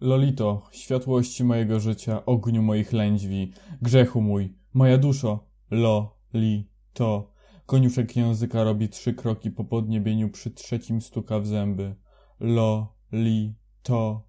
Lolito, światłości mojego życia, ogniu moich lędźwi, grzechu mój, moja duszo, lo, li, to. Koniuszek języka robi trzy kroki po podniebieniu, przy trzecim stuka w zęby. Lo, li, to.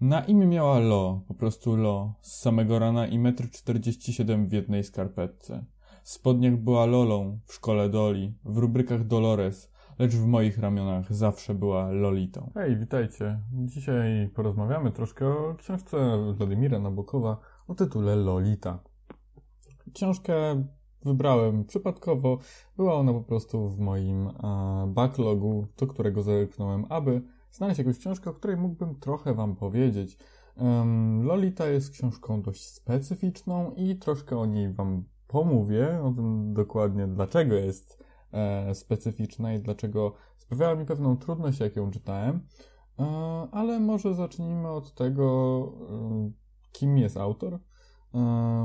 Na imię miała Lo, po prostu Lo, z samego rana i metr czterdzieści siedem w jednej skarpetce. W spodniach była Lolą, w szkole Doli, w rubrykach Dolores, lecz w moich ramionach zawsze była Lolitą. Hej, witajcie. Dzisiaj porozmawiamy troszkę o książce Władimira Nabokowa o tytule Lolita. Książkę wybrałem przypadkowo. Była ona po prostu w moim e, backlogu, do którego zerknąłem, aby znaleźć jakąś książkę, o której mógłbym trochę Wam powiedzieć. Um, Lolita jest książką dość specyficzną i troszkę o niej Wam pomówię, o tym dokładnie dlaczego jest e, specyficzna i dlaczego sprawiała mi pewną trudność, jak ją czytałem. E, ale może zacznijmy od tego, e, kim jest autor.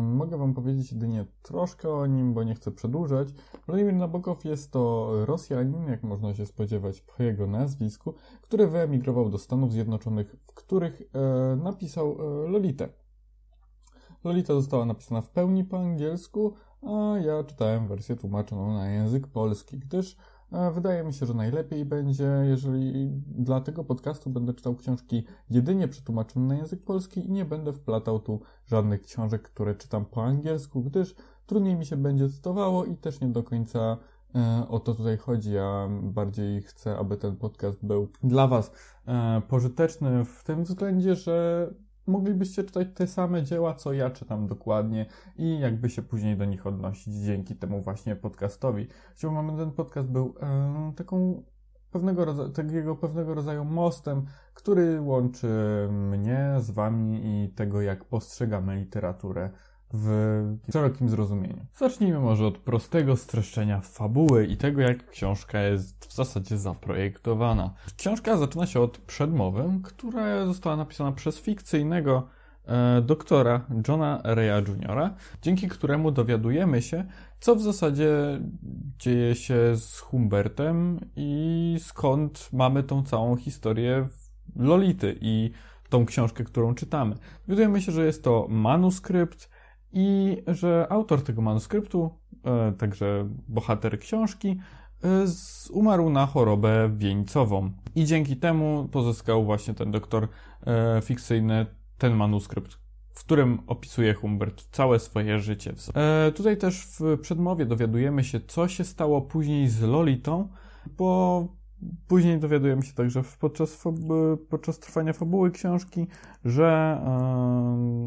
Mogę Wam powiedzieć jedynie troszkę o nim, bo nie chcę przedłużać. Władimir Nabokow jest to Rosjanin, jak można się spodziewać po jego nazwisku, który wyemigrował do Stanów Zjednoczonych, w których e, napisał e, Lolitę. Lolita została napisana w pełni po angielsku, a ja czytałem wersję tłumaczoną na język polski, gdyż Wydaje mi się, że najlepiej będzie, jeżeli dla tego podcastu będę czytał książki jedynie przetłumaczone na język polski i nie będę wplatał tu żadnych książek, które czytam po angielsku, gdyż trudniej mi się będzie cytowało i też nie do końca e, o to tutaj chodzi. Ja bardziej chcę, aby ten podcast był dla Was e, pożyteczny w tym względzie, że moglibyście czytać te same dzieła, co ja czytam dokładnie i jakby się później do nich odnosić dzięki temu właśnie podcastowi. Chciałbym, aby ten podcast był taką pewnego rodzaju, takiego pewnego rodzaju mostem, który łączy mnie z wami i tego, jak postrzegamy literaturę w szerokim zrozumieniu. Zacznijmy może od prostego streszczenia fabuły i tego, jak książka jest w zasadzie zaprojektowana. Książka zaczyna się od przedmowy, która została napisana przez fikcyjnego e, doktora Johna Reya Jr., dzięki któremu dowiadujemy się, co w zasadzie dzieje się z Humbertem i skąd mamy tą całą historię Lolity i tą książkę, którą czytamy. Dowiadujemy się, że jest to manuskrypt, i że autor tego manuskryptu, e, także bohater książki, e, umarł na chorobę wieńcową. I dzięki temu pozyskał właśnie ten doktor e, fikcyjny ten manuskrypt, w którym opisuje Humbert całe swoje życie. Tutaj też w przedmowie dowiadujemy się, co się stało później z Lolitą, bo Później dowiadujemy się także podczas, podczas trwania fabuły książki, że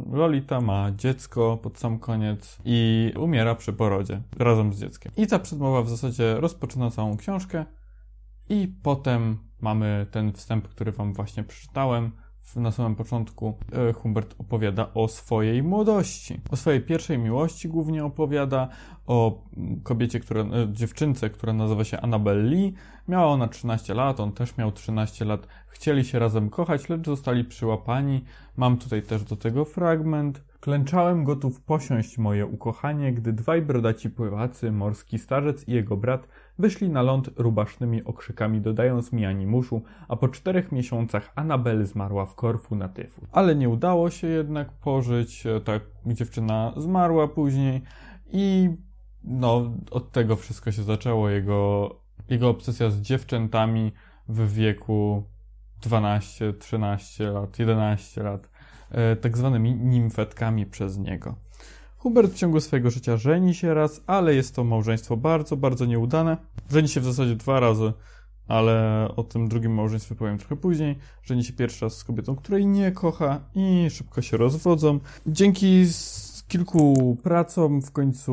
yy, Lolita ma dziecko pod sam koniec i umiera przy porodzie razem z dzieckiem. I ta przedmowa w zasadzie rozpoczyna całą książkę i potem mamy ten wstęp, który wam właśnie przeczytałem, na samym początku e, Humbert opowiada o swojej młodości. O swojej pierwszej miłości głównie opowiada, o kobiecie, która, e, dziewczynce, która nazywa się Annabelle Lee. Miała ona 13 lat, on też miał 13 lat. Chcieli się razem kochać, lecz zostali przyłapani. Mam tutaj też do tego fragment. Klęczałem gotów posiąść moje ukochanie, gdy dwaj brodaci pływacy, morski starzec i jego brat, wyszli na ląd rubasznymi okrzykami, dodając mi animuszu, a po czterech miesiącach Anabel zmarła w Korfu na tyfu. Ale nie udało się jednak pożyć, e, tak dziewczyna zmarła później i no, od tego wszystko się zaczęło. Jego, jego obsesja z dziewczętami w wieku 12, 13 lat, 11 lat tak zwanymi nimfetkami przez niego. Hubert w ciągu swojego życia żeni się raz, ale jest to małżeństwo bardzo, bardzo nieudane. Żeni się w zasadzie dwa razy, ale o tym drugim małżeństwie powiem trochę później. Żeni się pierwszy raz z kobietą, której nie kocha i szybko się rozwodzą. Dzięki kilku pracom w końcu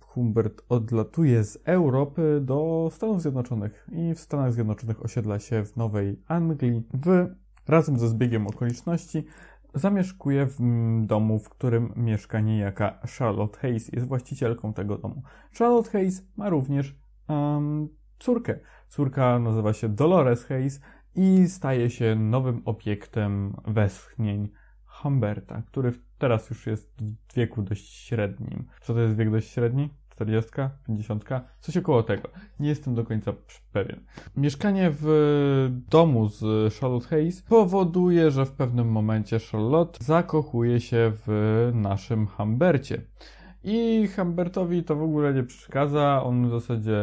Humbert odlatuje z Europy do Stanów Zjednoczonych i w Stanach Zjednoczonych osiedla się w Nowej Anglii. W, razem ze zbiegiem okoliczności Zamieszkuje w domu, w którym mieszka niejaka Charlotte Hayes, jest właścicielką tego domu. Charlotte Hayes ma również um, córkę. Córka nazywa się Dolores Hayes i staje się nowym obiektem westchnień Humberta, który teraz już jest w wieku dość średnim. Co to jest wiek dość średni? 40, 50, coś około tego. Nie jestem do końca pewien. Mieszkanie w domu z Charlotte Hayes powoduje, że w pewnym momencie Charlotte zakochuje się w naszym Humbercie. I Humbertowi to w ogóle nie przeszkadza, on w zasadzie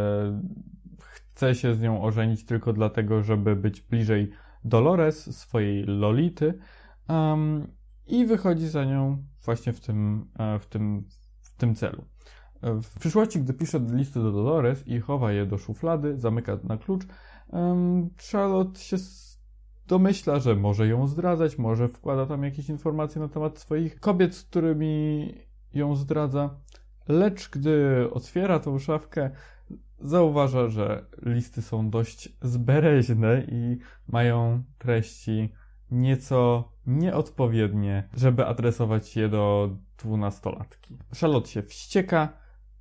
chce się z nią ożenić tylko dlatego, żeby być bliżej Dolores, swojej Lolity. Um, I wychodzi za nią właśnie w tym, e, w tym, w tym celu. W przyszłości, gdy pisze listy do Dolores i chowa je do szuflady, zamyka na klucz, Charlotte się domyśla, że może ją zdradzać, może wkłada tam jakieś informacje na temat swoich kobiet, z którymi ją zdradza. Lecz gdy otwiera tą szafkę, zauważa, że listy są dość zbereźne i mają treści nieco nieodpowiednie, żeby adresować je do dwunastolatki. Charlotte się wścieka,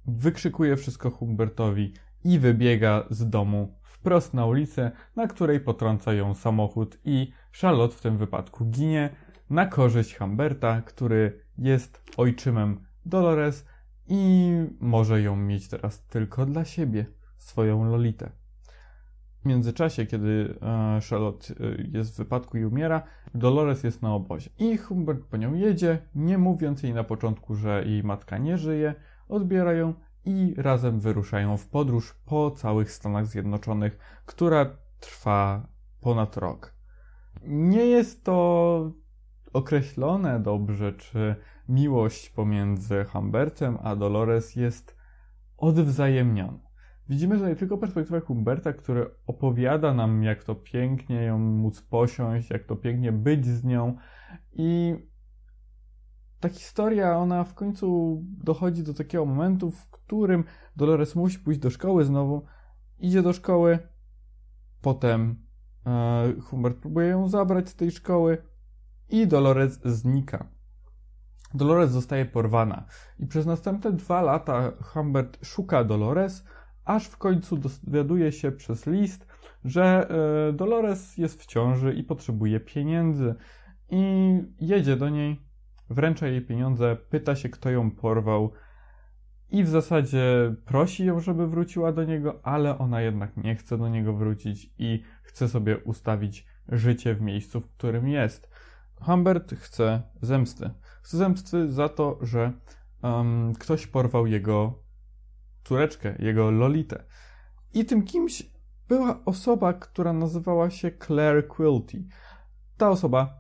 wykrzykuje wszystko Humbertowi i wybiega z domu wprost na ulicę, na której potrąca ją samochód i Charlotte w tym wypadku ginie na korzyść Humberta, który jest ojczymem Dolores i może ją mieć teraz tylko dla siebie, swoją Lolitę. W międzyczasie, kiedy e, Charlotte e, jest w wypadku i umiera, Dolores jest na obozie. I Humbert po nią jedzie, nie mówiąc jej na początku, że jej matka nie żyje, odbiera ją i razem wyruszają w podróż po całych Stanach Zjednoczonych, która trwa ponad rok. Nie jest to określone dobrze, czy miłość pomiędzy Humbertem a Dolores jest odwzajemniona. Widzimy tutaj tylko perspektywę Humberta, który opowiada nam, jak to pięknie ją móc posiąść, jak to pięknie być z nią. I ta historia, ona w końcu dochodzi do takiego momentu, w którym Dolores musi pójść do szkoły znowu, idzie do szkoły, potem e, Humbert próbuje ją zabrać z tej szkoły i Dolores znika. Dolores zostaje porwana i przez następne dwa lata Humbert szuka Dolores, aż w końcu dowiaduje się przez list, że e, Dolores jest w ciąży i potrzebuje pieniędzy. I jedzie do niej, wręcza jej pieniądze, pyta się, kto ją porwał. I w zasadzie prosi ją, żeby wróciła do niego, ale ona jednak nie chce do niego wrócić i chce sobie ustawić życie w miejscu, w którym jest. Humbert chce zemsty. Chce zemsty za to, że um, ktoś porwał jego córeczkę, jego Lolitę. I tym kimś była osoba, która nazywała się Claire Quilty. Ta osoba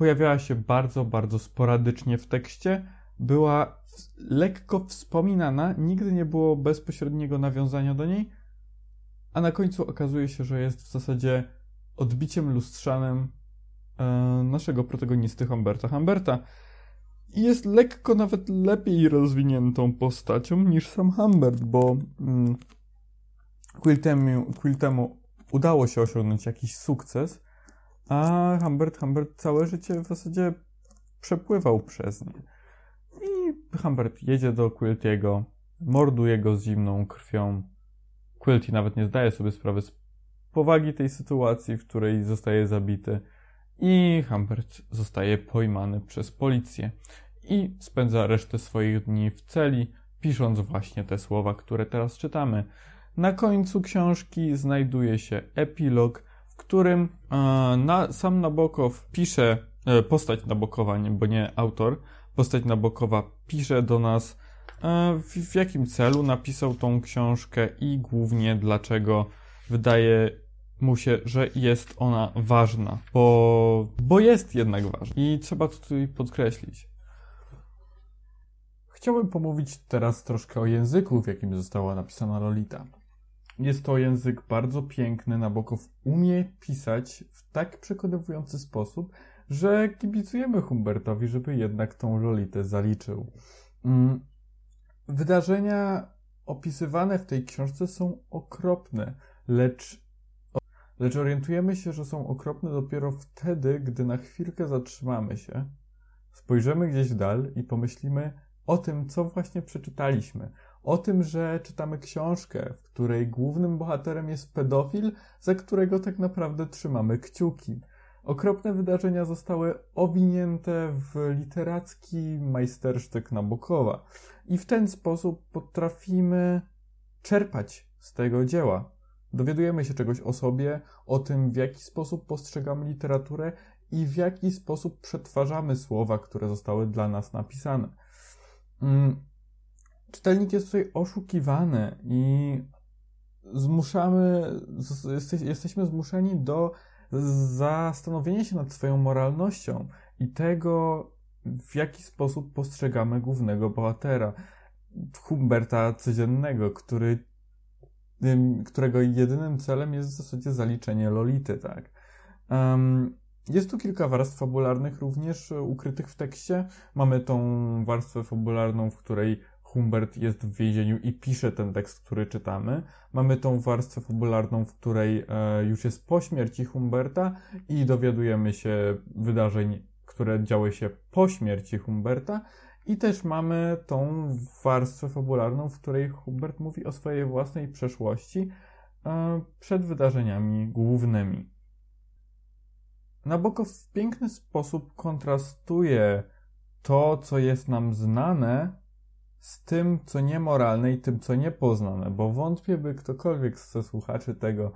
pojawiała się bardzo, bardzo sporadycznie w tekście, była lekko wspominana, nigdy nie było bezpośredniego nawiązania do niej, a na końcu okazuje się, że jest w zasadzie odbiciem lustrzanym e, naszego protagonisty Humberta. Humberta, i jest lekko nawet lepiej rozwiniętą postacią niż sam Humbert, bo mm, Quiltemu, Quiltemu udało się osiągnąć jakiś sukces, a Humbert, Humbert całe życie w zasadzie przepływał przez nie. I Humbert jedzie do Quiltiego, morduje go z zimną krwią. Quilty nawet nie zdaje sobie sprawy z powagi tej sytuacji, w której zostaje zabity i Humbert zostaje pojmany przez policję i spędza resztę swoich dni w celi, pisząc właśnie te słowa, które teraz czytamy. Na końcu książki znajduje się epilog, którym e, na, sam Nabokow pisze, e, postać Nabokowa, bo nie autor, postać Nabokowa pisze do nas, e, w, w jakim celu napisał tą książkę i głównie dlaczego wydaje mu się, że jest ona ważna, bo, bo jest jednak ważna. I trzeba to tutaj podkreślić. Chciałbym pomówić teraz troszkę o języku, w jakim została napisana Lolita. Jest to język bardzo piękny, Nabokow umie pisać w tak przekonujący sposób, że kibicujemy Humbertowi, żeby jednak tą Lolitę zaliczył. Mm, wydarzenia opisywane w tej książce są okropne, lecz Lecz orientujemy się, że są okropne dopiero wtedy, gdy na chwilkę zatrzymamy się, spojrzymy gdzieś w dal i pomyślimy o tym, co właśnie przeczytaliśmy. O tym, że czytamy książkę, w której głównym bohaterem jest pedofil, za którego tak naprawdę trzymamy kciuki. okropne wydarzenia zostały owinięte w literacki majstersztyk Nabokowa. I w ten sposób potrafimy czerpać z tego dzieła. Dowiadujemy się czegoś o sobie, o tym, w jaki sposób postrzegamy literaturę i w jaki sposób przetwarzamy słowa, które zostały dla nas napisane. Mm, czytelnik jest tutaj oszukiwany i zmuszamy, jesteśmy zmuszeni do zastanowienia się nad swoją moralnością i tego, w jaki sposób postrzegamy głównego bohatera, Humberta codziennego, który, którego jedynym celem jest w zasadzie zaliczenie Lolity, tak. Um, jest tu kilka warstw fabularnych również ukrytych w tekście. Mamy tą warstwę fabularną, w której Humbert jest w więzieniu i pisze ten tekst, który czytamy. Mamy tą warstwę fabularną, w której e, już jest po śmierci Humberta i dowiadujemy się wydarzeń, które działy się po śmierci Humberta. I też mamy tą warstwę fabularną, w której Humbert mówi o swojej własnej przeszłości e, przed wydarzeniami głównymi. Nabokow w piękny sposób kontrastuje to, co jest nam znane, z tym, co niemoralne i tym, co niepoznane, bo wątpię, by ktokolwiek ze słuchaczy tego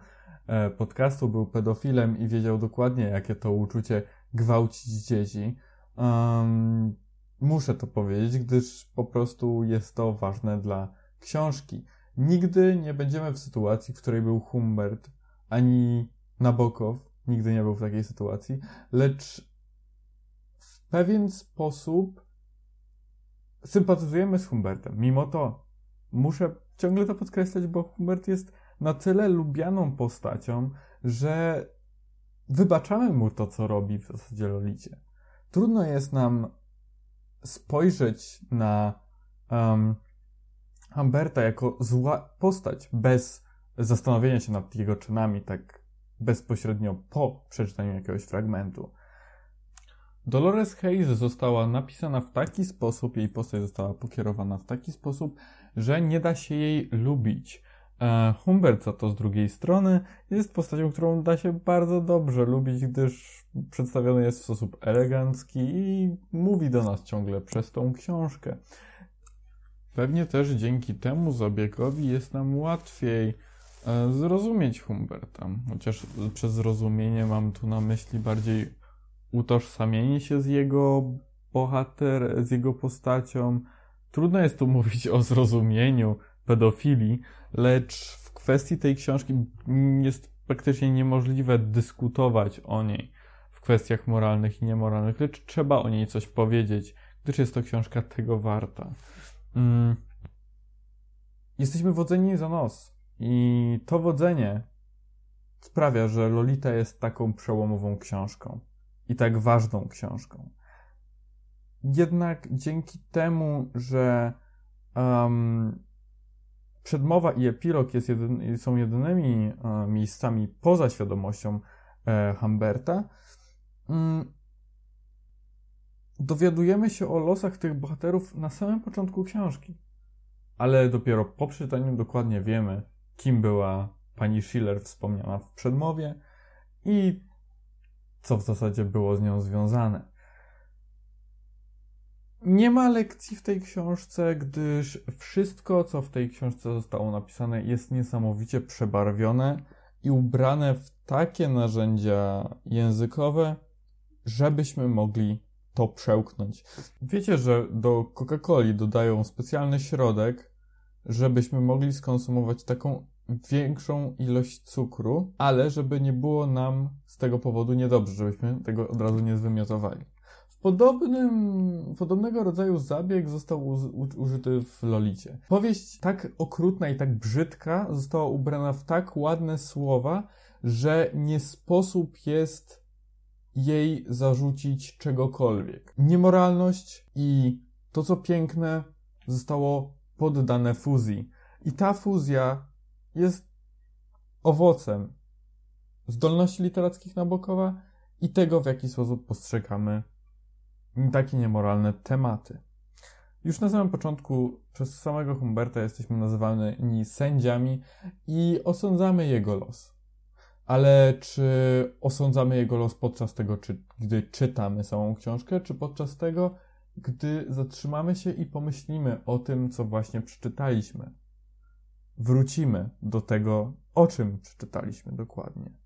e, podcastu był pedofilem i wiedział dokładnie, jakie to uczucie gwałcić dzieci. Um, muszę to powiedzieć, gdyż po prostu jest to ważne dla książki. Nigdy nie będziemy w sytuacji, w której był Humbert, ani Nabokow, nigdy nie był w takiej sytuacji, lecz w pewien sposób sympatyzujemy z Humbertem. Mimo to muszę ciągle to podkreślać, bo Humbert jest na tyle lubianą postacią, że wybaczamy mu to, co robi w zasadzie Lolicie. Trudno jest nam spojrzeć na um, Humberta jako zła postać bez zastanowienia się nad jego czynami tak bezpośrednio po przeczytaniu jakiegoś fragmentu. Dolores Hayes została napisana w taki sposób, jej postać została pokierowana w taki sposób, że nie da się jej lubić. E, Humbert za to z drugiej strony jest postacią, którą da się bardzo dobrze lubić, gdyż przedstawiony jest w sposób elegancki i mówi do nas ciągle przez tą książkę. Pewnie też dzięki temu zabiegowi jest nam łatwiej e, zrozumieć Humberta. Chociaż przez zrozumienie mam tu na myśli bardziej utożsamienie się z jego bohater, z jego postacią. Trudno jest tu mówić o zrozumieniu pedofilii, lecz w kwestii tej książki jest praktycznie niemożliwe dyskutować o niej w kwestiach moralnych i niemoralnych, lecz trzeba o niej coś powiedzieć, gdyż jest to książka tego warta. Mm. Jesteśmy wodzeni za nos i to wodzenie sprawia, że Lolita jest taką przełomową książką i tak ważną książką. Jednak dzięki temu, że um, przedmowa i epilog jest jedyn, są jedynymi um, miejscami poza świadomością e, Humberta, um, dowiadujemy się o losach tych bohaterów na samym początku książki. Ale dopiero po przeczytaniu dokładnie wiemy, kim była pani Schiller wspomniana w przedmowie i co w zasadzie było z nią związane. Nie ma lekcji w tej książce, gdyż wszystko, co w tej książce zostało napisane, jest niesamowicie przebarwione i ubrane w takie narzędzia językowe, żebyśmy mogli to przełknąć. Wiecie, że do Coca-Coli dodają specjalny środek, żebyśmy mogli skonsumować taką większą ilość cukru, ale żeby nie było nam z tego powodu niedobrze, żebyśmy tego od razu nie zwymiotowali. W podobnym, podobnego rodzaju zabieg został u, użyty w Lolicie. Powieść tak okrutna i tak brzydka została ubrana w tak ładne słowa, że nie sposób jest jej zarzucić czegokolwiek. Niemoralność i to, co piękne, zostało poddane fuzji. I ta fuzja jest owocem zdolności literackich Nabokowa i tego, w jaki sposób postrzegamy takie niemoralne tematy. Już na samym początku przez samego Humberta jesteśmy nazywani sędziami i osądzamy jego los. Ale czy osądzamy jego los podczas tego, czy, gdy czytamy samą książkę, czy podczas tego, gdy zatrzymamy się i pomyślimy o tym, co właśnie przeczytaliśmy? Wrócimy do tego, o czym przeczytaliśmy dokładnie.